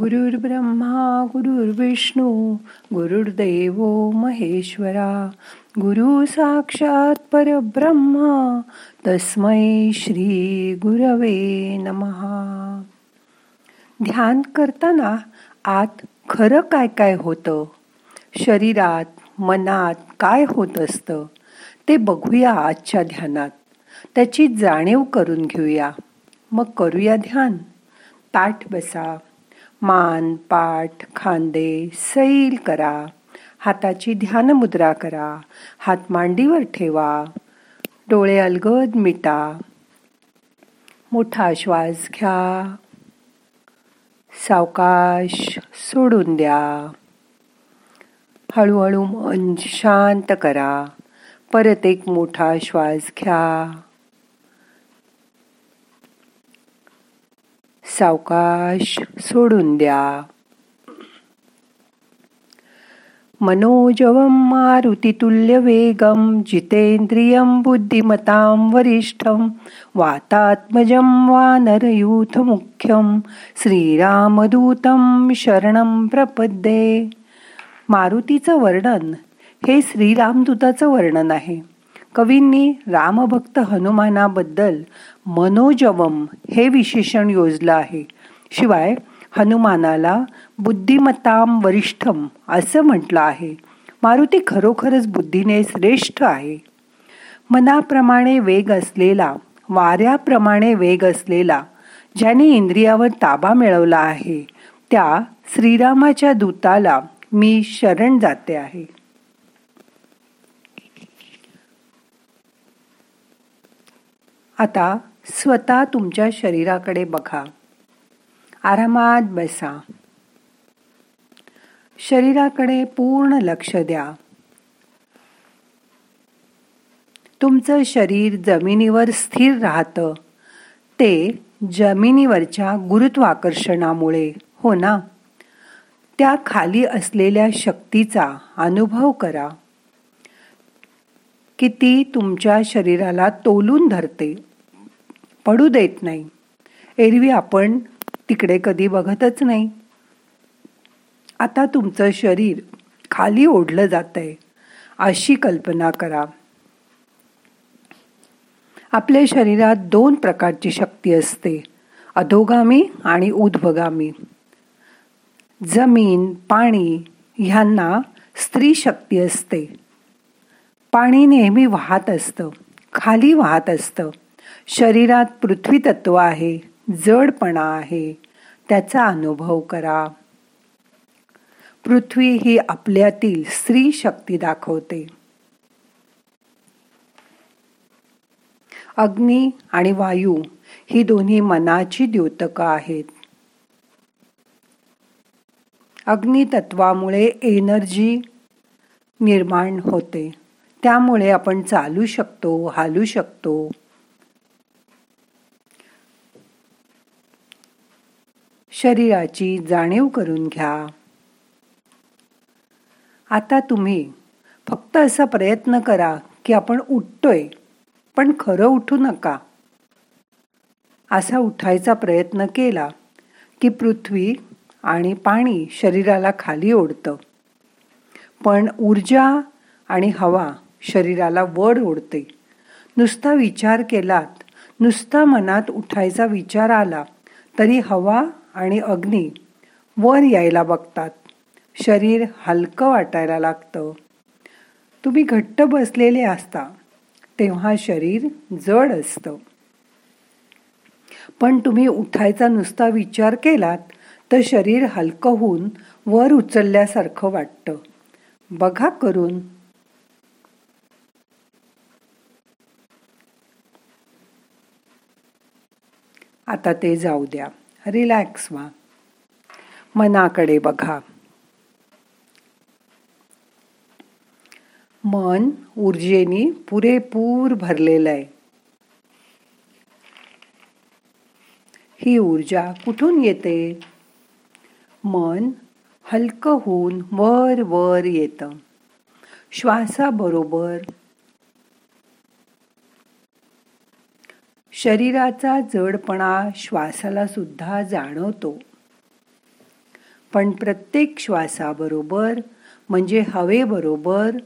गुरुर् ब्रह्मा गुरुर्विष्णू गुरुर्देव महेश्वरा. गुरु साक्षात परब्रह्मा तस्मै श्री गुरवे नमहा ध्यान करताना आत खरं काय काय होतं? शरीरात मनात काय होत असतं? ते बघूया आजच्या ध्यानात. त्याची जाणीव करून घेऊया. मग करूया ध्यान. ताठ बसा. मान पाठ खांदे सैल करा. हाताची ध्यान मुद्रा करा. हात मांडीवर ठेवा. डोळे अलगद मिटा. मोठा श्वास घ्या. सावकाश सोडून द्या. हळूहळू मन शांत करा. परत एक मोठा श्वास घ्या. सावकाश सोडून द्या. मनोजवम मारुतितुल्य वेगम जितेंद्रियम बुद्धिमतां वरिष्ठम वातात्मजं वानरयूथ मुख्यम श्रीरामदूतं शरणं प्रपद्ये. मारुतीचं वर्णन हे श्रीरामदूताचं वर्णन आहे. कवींनी रामभक्त हनुमानाबद्दल मनोजवम हे विशेषण योजलं आहे. शिवाय हनुमानाला बुद्धिमत्ताम वरिष्ठम असं म्हटलं आहे. मारुती खरोखरच बुद्धीने श्रेष्ठ आहे. मनाप्रमाणे वेग असलेला वाऱ्याप्रमाणे वेग असलेला ज्याने इंद्रियावर ताबा मिळवला आहे त्या श्रीरामाच्या दूताला मी शरण जाते आहे. आता स्वतः तुमच्या शरीराकडे बघा. आरामात बसा. शरीराकडे पूर्ण लक्ष द्या. तुमचं शरीर जमिनीवर स्थिर राहतं. ते जमिनीवरच्या गुरुत्वाकर्षणामुळे हो ना? त्या खाली असलेल्या शक्तीचा अनुभव करा. किती तुमच्या शरीराला तोलून धरते. पडू देत नाही. एरवी आपण तिकडे कधी बघतच नाही. आता तुमचं शरीर खाली ओढलं जातंय अशी कल्पना करा. आपल्या शरीरात दोन प्रकारची शक्ती असते अधोगामी आणि उद्भगामी. जमीन पाणी ह्यांना स्त्री शक्ती असते. पाणी नेहमी वाहत असतं खाली वाहत असतं. शरीरात पृथ्वी तत्व आहे जडपणा आहे त्याचा अनुभव करा. पृथ्वी ही आपल्यातील स्त्री शक्ती दाखवते. अग्नी आणि वायू ही दोन्ही मनाची द्योतक आहेत. अग्नी तत्वामुळे एनर्जी निर्माण होते. त्यामुळे आपण चालू शकतो हालू शकतो. शरीराची जाणीव करून घ्या. आता तुम्ही फक्त असा प्रयत्न करा की आपण उठतोय पण खरं उठू नका. असा उठायचा प्रयत्न केला की पृथ्वी आणि पाणी शरीराला खाली ओढतं. पण ऊर्जा आणि हवा शरीराला वर ओढते. नुसता विचार केलात नुसता मनात उठायचा विचार आला तरी हवा आणि अग्नी वर यायला बघतात. शरीर हलकं वाटायला लागतं. तुम्ही घट्ट बसलेले असता तेव्हा शरीर जड असतं. पण तुम्ही उठायचा नुसता विचार केलात तर शरीर हलकं होऊन वर उचलल्यासारखं वाटतं. बघा करून. आता ते जाऊ द्या. रिलॅक्स व्हा मनाकडे बघा. मन ऊर्जेनी पुरेपूर भरलेलं आहे. ही ऊर्जा कुठून येते? मन हलकं होऊन वर वर येतं. श्वासाबरोबर शरीराचा जडपणा श्वासाला सुद्धा जाणवतो. पण प्रत्येक श्वासाबरोबर म्हणजे हवेबरोबर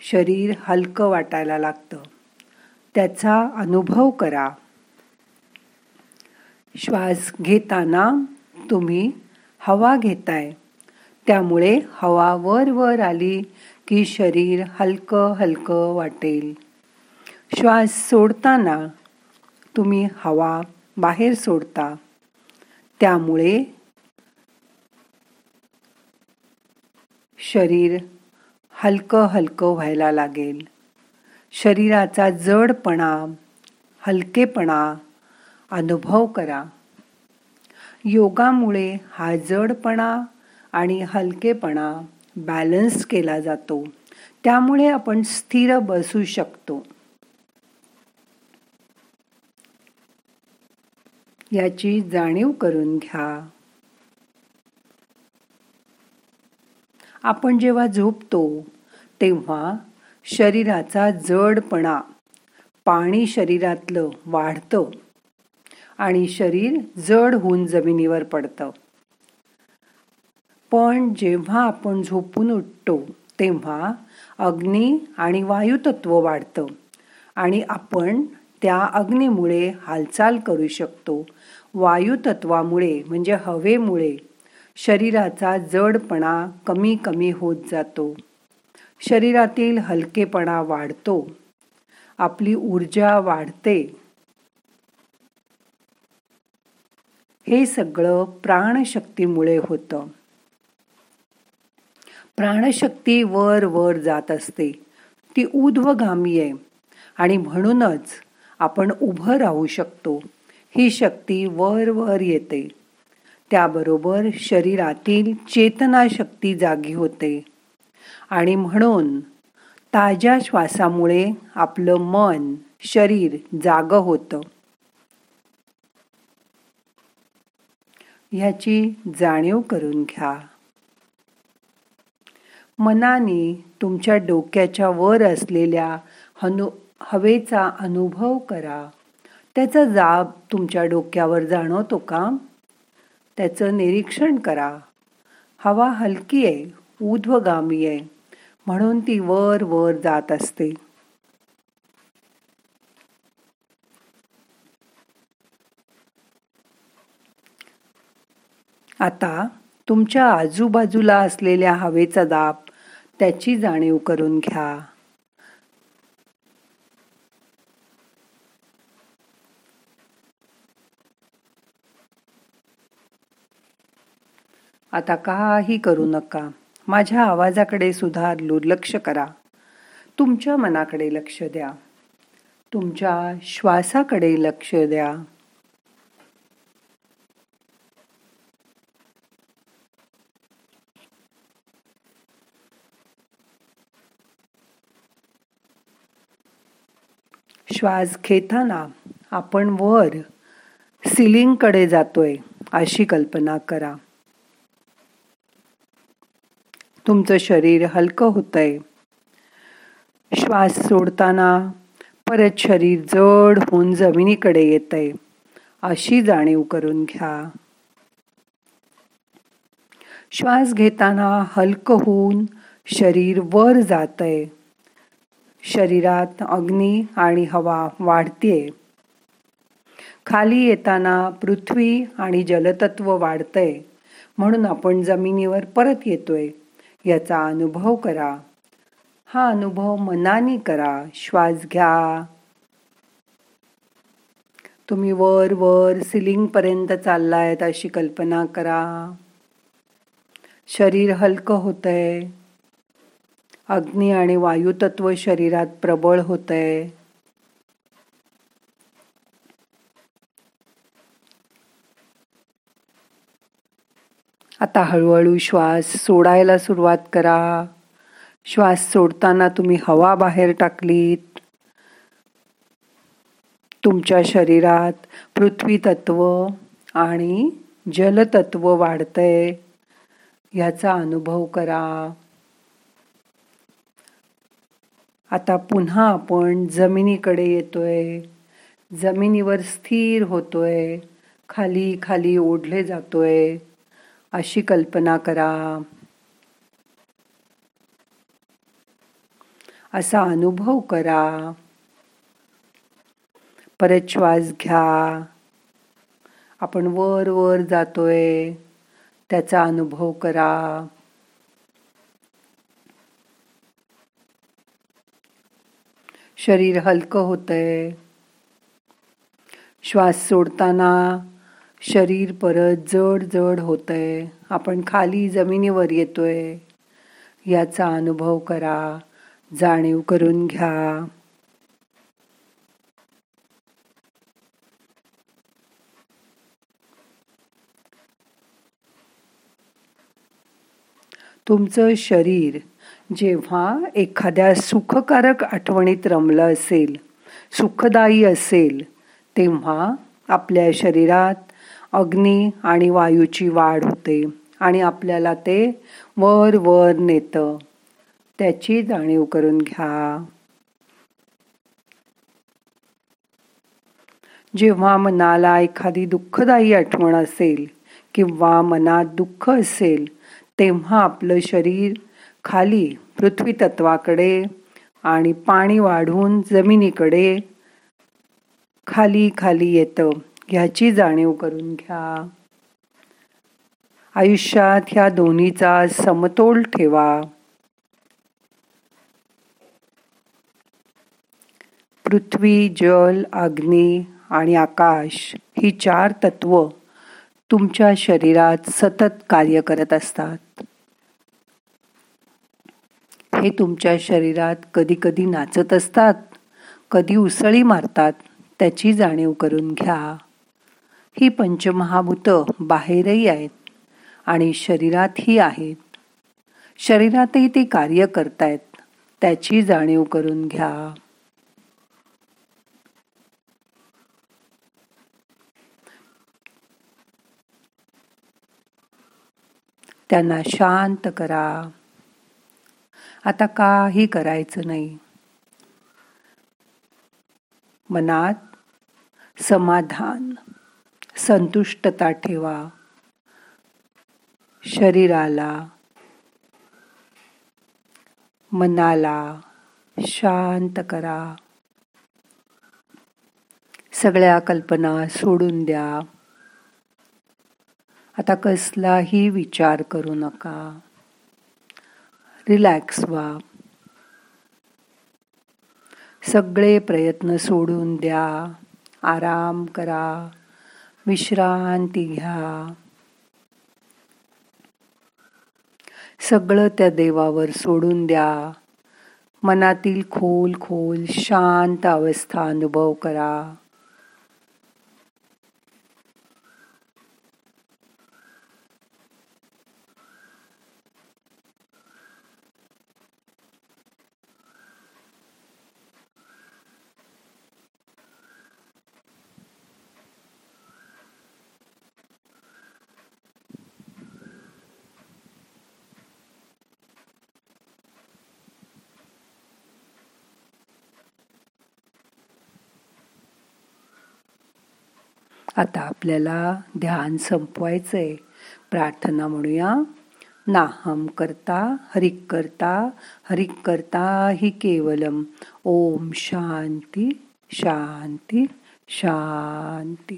शरीर हलकं वाटायला लागतं. त्याचा अनुभव करा. श्वास घेताना तुम्ही हवा घेताय. त्यामुळे हवा वर वर आली की शरीर हलकं हलकं वाटेल. श्वास सोडताना तुम्ही हवा बाहेर सोडता. त्यामुळे शरीर हलकं हलकं व्हायला लागेल. शरीराचा जडपणा हलकेपणा अनुभव करा. योगामुळे हा जडपणा आणि हलकेपणा बॅलन्स केला जातो. त्यामुळे आपण स्थिर बसू शकतो. याची जाणीव करून घ्या. आपण जेव्हा झोपतो तेव्हा शरीराचा जडपणा पाणी शरीरातलं वाढतं आणि शरीर जड होऊन जमिनीवर पडतं. पण जेव्हा आपण झोपून उठतो तेव्हा अग्नी आणि वायुतत्व वाढतं आणि आपण त्या अग्नीमुळे हालचाल करू शकतो. वायुतत्वामुळे म्हणजे हवेमुळे शरीराचा जडपणा कमी कमी होत जातो. शरीरातील हलकेपणा वाढतो. आपली ऊर्जा वाढते. हे सगळं प्राणशक्तीमुळे होतं. प्राणशक्ती वर वर जात असते. ती ऊर्ध्वगामी आहे. आणि म्हणूनच आपण उभं राहू शकतो. ही शक्ती वर वर येते. त्याबरोबर शरीरातील चेतना शक्ती जागी होते. आणि म्हणून ताज्या श्वासामुळे आपलं मन शरीर जाग होतं. ह्याची जाणीव करून घ्या. मनाने तुमच्या डोक्याच्या वर असलेल्या हनु हवेचा अनुभव करा. त्याचा जाब तुमच्या डोक्यावर जाणवतो का? त्याचं निरीक्षण करा. हवा हलकी आहे ऊर्ध्वगामी आहे म्हणून ती वर वर जात असते. आता तुमच्या आजूबाजूला असलेल्या हवेचा दाब त्याची जाणीव करून घ्या. आता काही करू नका. माझ्या आवाजाकडे सुद्धा दुर्लक्ष करा. तुमच्या मनाकडे लक्ष द्या. तुमच्या श्वासाकडे लक्ष द्या. श्वास घेताना आपण वर सिलिंगकडे जातोय अशी कल्पना करा. तुमचं शरीर हलकं होतंय. श्वास सोडताना परत शरीर जड होऊन जमिनीकडे येतंय. अशी जाणीव करून घ्या. श्वास घेताना हलकं होऊन शरीर वर जातंय. शरीरात अग्नी आणि हवा वाढतीये. खाली येताना पृथ्वी आणि जलतत्व वाढतंय. म्हणून आपण जमिनीवर परत येतोय. याचा अनुभव करा. हा अनुभव मनाने करा. श्वास घ्या. तुम्ही वर वर सिलिंग पर्यंत चाललायत अशी कल्पना करा. शरीर हलकं होतंय. अग्नी आणि वायुतत्व शरीरात प्रबळ होतंय. आता हळूहळू श्वास सोडायला सुरुवात करा. श्वास सोडताना तुम्ही हवा बाहेर टाकलीत. तुमच्या शरीरात पृथ्वी तत्व आणि जलतत्व वाढतंय. याचा अनुभव करा. आता पुन्हा आपण जमिनीकडे येतोय. जमिनीवर स्थिर होतोय. खाली खाली ओढले जातोय. अशी कल्पना करा. असा अनुभव करा. परत श्वास घ्या. आपण वर वर जातोय. त्याचा अनुभव करा. शरीर हलकं होतंय. श्वास सोडताना शरीर परत जड जड होतंय. आपण खाली जमिनीवर येतोय. याचा अनुभव करा. जाणीव करून घ्या. तुमचं शरीर जेव्हा एखाद्या सुखकारक आठवणीत रमलं असेल सुखदायी असेल तेव्हा आपल्या शरीरात अग्नी आणि वायूची वाढ होते आणि आपल्याला ते वर वर नेतं. त्याची जाणीव करून घ्या. जेव्हा मनाला एखादी दुःखदायी आठवण असेल किंवा मनात दुःख असेल तेव्हा आपलं शरीर खाली पृथ्वी तत्वाकडे आणि पाणी वाढून जमिनीकडे खाली खाली येतं. ह्याची जाणीव करून घ्या. आयुष्यात ह्या दोन्हीचा समतोल ठेवा. पृथ्वी जल अग्नी आणि आकाश ही चार तत्व तुमच्या शरीरात सतत कार्य करत असतात. हे तुमच्या शरीरात कधी कधी नाचत असतात कधी उसळी मारतात त्याची जाणीव करून घ्या. ही पंचमहाभूत बाहेरही आहेत आणि शरीरातही आहेत. शरीरातही ते कार्य करतायत. त्याची जाणीव करून घ्या. त्यांना शांत करा. आता काही करायचं नाही. मनात समाधान. संतुष्टता ठेवा. शरीराला मनाला शांत करा. सगळ्या कल्पना सोडून द्या. आता कसलाही विचार करू नका. रिलॅक्स व्हा. सगळे प्रयत्न सोडून द्या. आराम करा. विश्रांती घ्या. सगळं त्या देवावर सोडून द्या. मनातील खोल खोल शांत अवस्था अनुभव करा. आता आपल्याला ध्यान संपवायचंय. प्रार्थना म्हणूया. नाहम करता हरिक करता हरिक करता हि केवलम. ओम शांती शांती शांती.